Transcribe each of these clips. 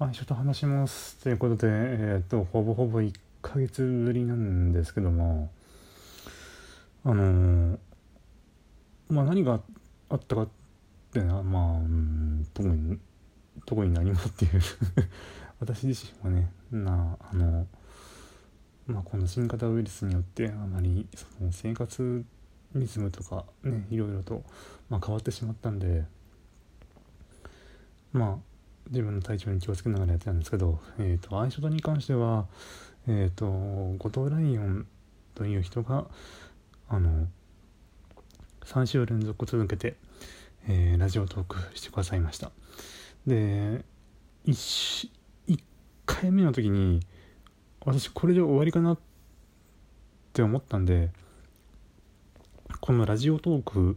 あちょっと話します。ということで、えっ、とほぼほぼ1ヶ月ぶりなんですけどもあのーまあ何があったかってのはまあ、特に特に何もっていう。私自身はねなあのまあこの新型ウイルスによってあまりその生活リズムとかねいろいろと、まあ、変わってしまったんでまあ自分の体調に気をつけながらやってたんですけど、えーと、アイショトに関しては、えーと、後藤ライオンという人があの3週連続続けて、えー、ラジオトークしてくださいました。で 1, 1回目の時に私これで終わりかなって思ったんでこのラジオトーク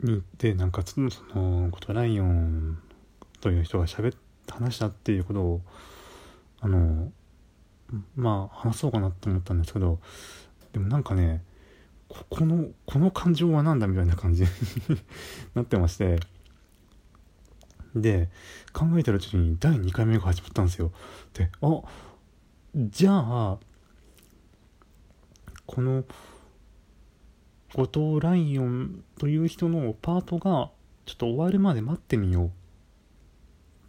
に行ってなんかそのことライオンという人が喋っ話したっていうことをあのまあ話そうかなと思ったんですけどでもなんかねこのこの感情は何だみたいな感じに なってましてで考えてるうちに第2回目が始まったんですよ。であじゃあこの後藤ライオンという人のパートがちょっと終わるまで待ってみよう。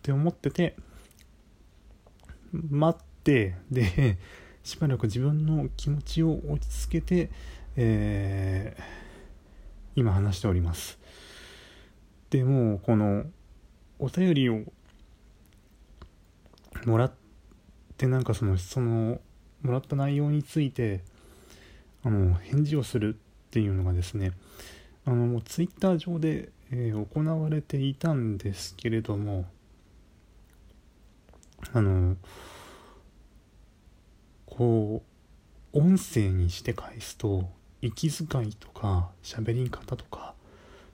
って思ってて待ってで しばらく自分の気持ちを落ち着けて、えー、今話しております。でもこのお便りをもらってなんかそのそのもらった内容についてあの返事をするっていうのがですねあのツイッター上で、えー、行われていたんですけれどもあのこう音声にして返すと息遣いとか喋り方とか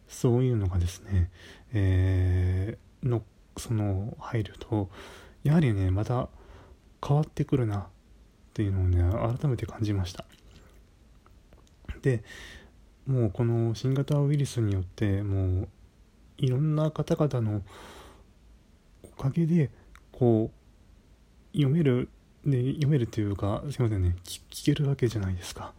そういうのがですね、えー、のその入るとやはりねまた変わってくるなっていうのをね改めて感じました。でもうこの新型ウイルスによってもういろんな方々のおかげでこう読めるで読めるというかすいませんね聞けるわけじゃないですか。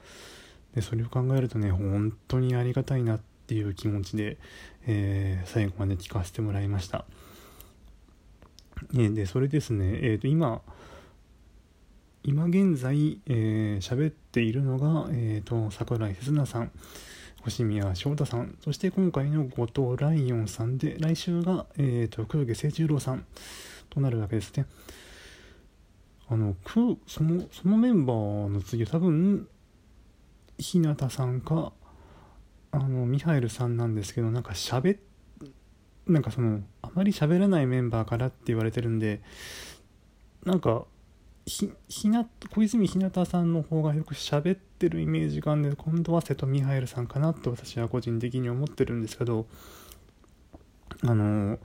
でそれを考えるとね本当にありがたいなっていう気持ちで、えー、最後まで聞かせてもらいました、ね、でそれですねえっ、ー、と今今現在、えー、喋っているのが、えーと、桜井せつなさん星宮翔太さんそして今回の後藤ライオンさんで来週が、えーと、黒毛清十郎さん。となるわけですね。あのくそのそのメンバーの次は多分日向さんかあのミハエルさんなんですけどなんか喋なんかそのあまり喋らないメンバーからって言われてるんでなんかひひな小泉日向さんの方がよく喋ってるイメージがあるんで今度は瀬戸ミハエルさんかなと私は個人的に思ってるんですけどあの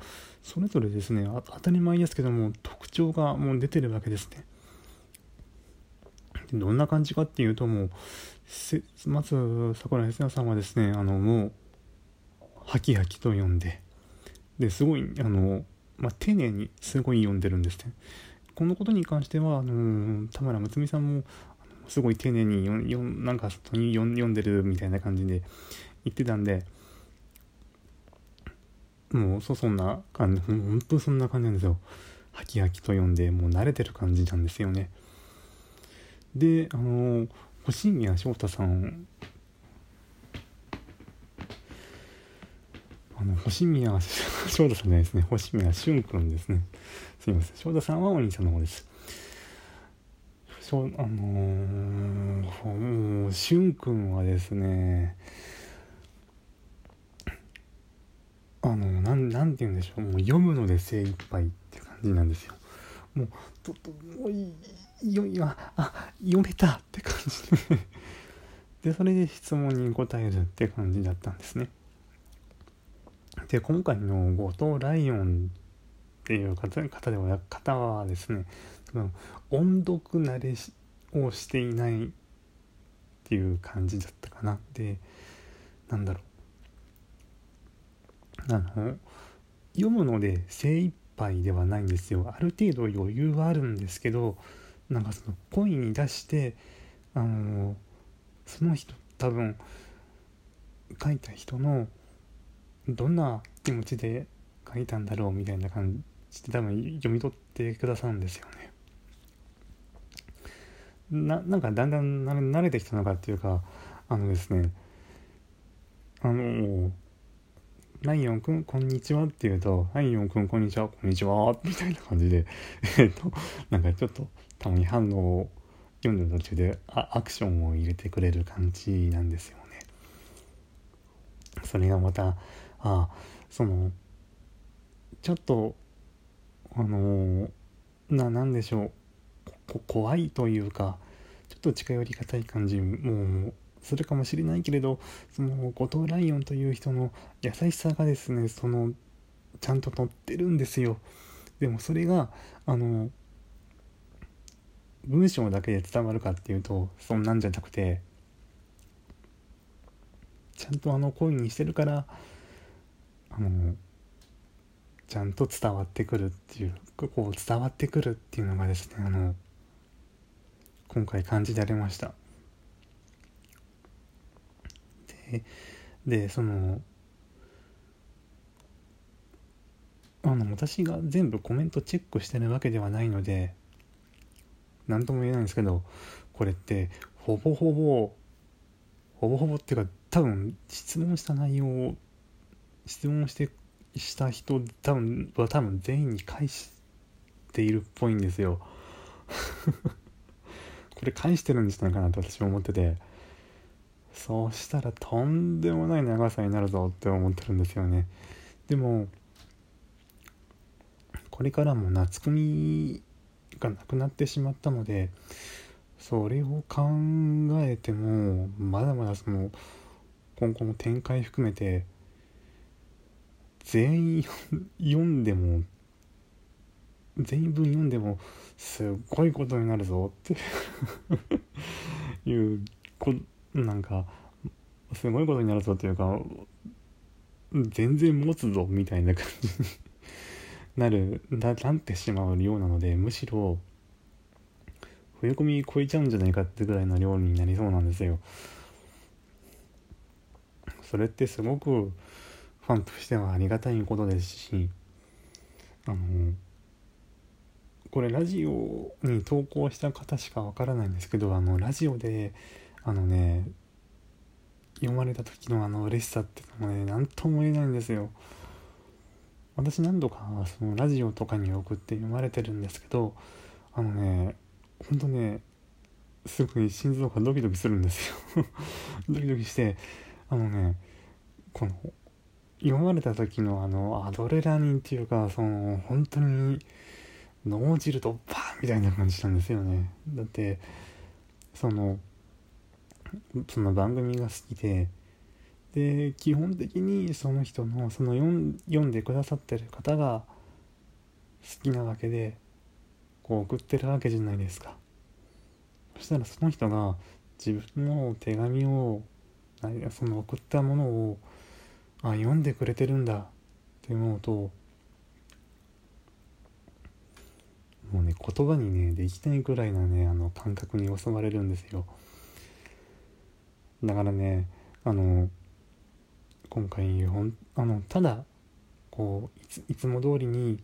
それぞれですね当たり前ですけども特徴がもう出てるわけですね。どんな感じかっていうともうまず桜井瀬さんはですねあのもうハキハキと呼んでですごいあの、まあ、丁寧にすごい読んでるんですね。このことに関してはあの田村睦美さんもすごい丁寧によよなんか読んでるみたいな感じで言ってたんでもうそそんな感じ本当そんな感じなんですよ。ハキハキと読んでもう慣れてる感じなんですよね。であの星宮翔太さんあの星宮 翔太さんじゃないですね。星宮俊君ですね。すいません。翔太さんはお兄さんの方です。しょあのー、もう俊君はですねあのなんなんて言うんでしょう。もう読むので精一杯って感じなんですよ。もうとともういいよいやあ読めたって感じ。ででそれで質問に答えるって感じだったんですね。で今回の後藤ライオンっていう方方では方はですね音読慣れをしていないっていう感じだったかな。でなんだろう。あの読むので精一ぱいではないんですよある程度余裕はあるんですけどなんかその声に出してあのその人多分書いた人のどんな気持ちで書いたんだろうみたいな感じで多分読み取ってくださるんですよね。ななんかだんだん慣れてきたのかっていうかあのですねあのライオンくんこんにちは。って言うと、ライオンくんこんにちは、こんにちは、みたいな感じで、えっと、なんかちょっとたまに反応を読んでる途中であアクションを入れてくれる感じなんですよね。それがまた、あその、ちょっと、あのな、なんでしょう、こ怖いというか、ちょっと近寄りがたい感じもするかもしれないけれどその後藤ライオンという人の優しさがですねそのちゃんと乗ってるんですよ。でもそれがあの文章だけで伝わるかっていうとそんなんじゃなくてちゃんとあの声にしてるからあのちゃんと伝わってくるっていうこう伝わってくるっていうのがですねあの今回感じられました。でそのあの私が全部コメントチェックしてるわけではないので何とも言えないんですけどこれってほぼほぼほぼほぼっていうか多分質問した内容を質問してした人多分は多分全員に返しているっぽいんですよ。これ返してるんじゃないかなと私は思ってて。そうしたらとんでもない長さになるぞって思ってるんですよね。でもこれからも夏コミがなくなってしまったのでそれを考えてもまだまだその今後の展開含めて全員読んでも全員分読んでもすっごいことになるぞっていうことなんかすごいことになるぞっていうか全然持つぞみたいな感じになるななってしまうようなのでむしろ冬込み超えちゃうんじゃないかってぐらいの量になりそうなんですよ。それってすごくファンとしてはありがたいことですしあのこれラジオに投稿した方しかわからないんですけどあのラジオであのね読まれた時のあの嬉しさっていうのもね何とも言えないんですよ。私何度かそのラジオとかに送って読まれてるんですけどあのねほんとねすごい心臓がドキドキするんですよ。ドキドキしてあのねこの読まれた時のあのアドレナリンっていうかその本当に脳汁とバーンみたいな感じなんですよね。だってそのその番組が好きでで基本的にその人のその読んでくださってる方が好きなわけでこう送ってるわけじゃないですか。そしたらその人が自分の手紙をその送ったものをあ読んでくれてるんだって思うともうね言葉にねできないぐらいのねあの感覚に襲われるんですよ。だからねあの今回ほんあのただこういついつも通りに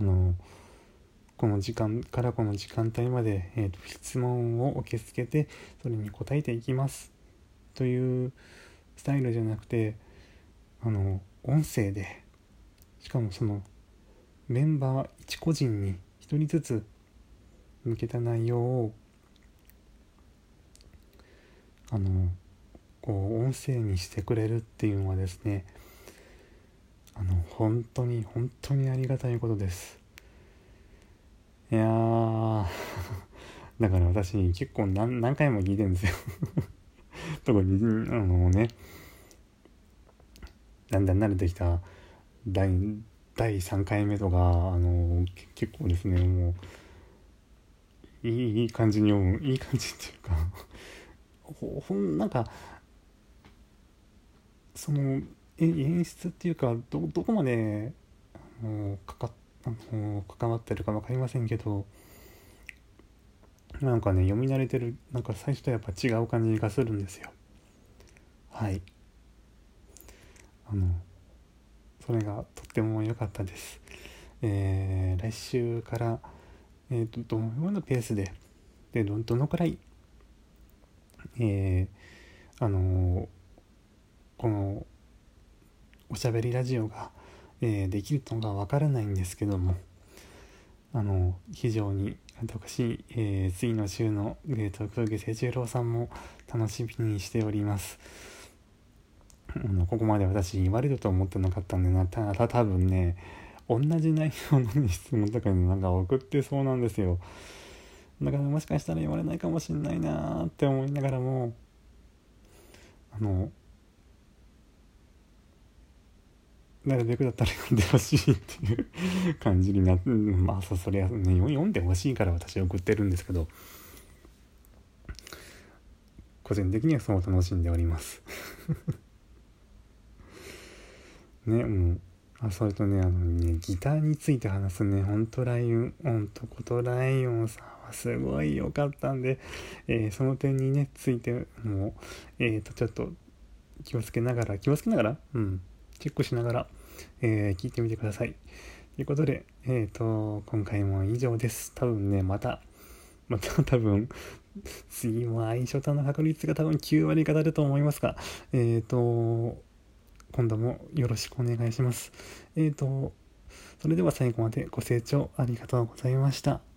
あのこの時間からこの時間帯まで、えーと、質問を受け付けてそれに答えていきます。というスタイルじゃなくてあの音声でしかもそのメンバー一個人に1人ずつ向けた内容をあのこう音声にしてくれるっていうのはですねあの本当に本当にありがたいことです。いや だから私結構何何回も聞いてるんですよ。特にあのねだんだん慣れてきた第第3回目とかあの結構ですねもういい感じに読むいい感じっていうかほんなんかその演出っていうかどどこまでもうかかあの関わってるか分かりませんけどなんかね読み慣れてるなんか最初とやっぱ違う感じがするんですよ。はい。あのそれがとっても良かったです。えー、来週からえーと、どのようなペースででどどのくらいえー、あの、このおしゃべりラジオが、えー、できるのかわからないんですけどもあの非常に私、えー、次の週の、えー、と黒木清十郎さんも楽しみにしております。あのここまで私言われると思ってなかったんでなたた多分ね同じ内容の質問とかになんか送ってそうなんですよ。だからもしかしたら言われないかもしんないなーって思いながらもあのなるべくだったら読んでほしいっていう感じになってまあそれはね読んでほしいから私送ってるんですけど個人的にはそう楽しんでおります。ねもうあそれとねあのねギターについて話すね。ほんとライオンほんとことライオンさん。すごい良かったんで、えー、その点にねついてもえっ、ー、とちょっと気をつけながら気をつけながらうんチェックしながら、えー、聞いてみてくださいということでえっ、と今回も以上です多分ねまたまた 多分次も相性との確率が多分9割方だと思いますがえっ、と今度もよろしくお願いします。えっ、ー、と、それでは最後までご清聴ありがとうございました。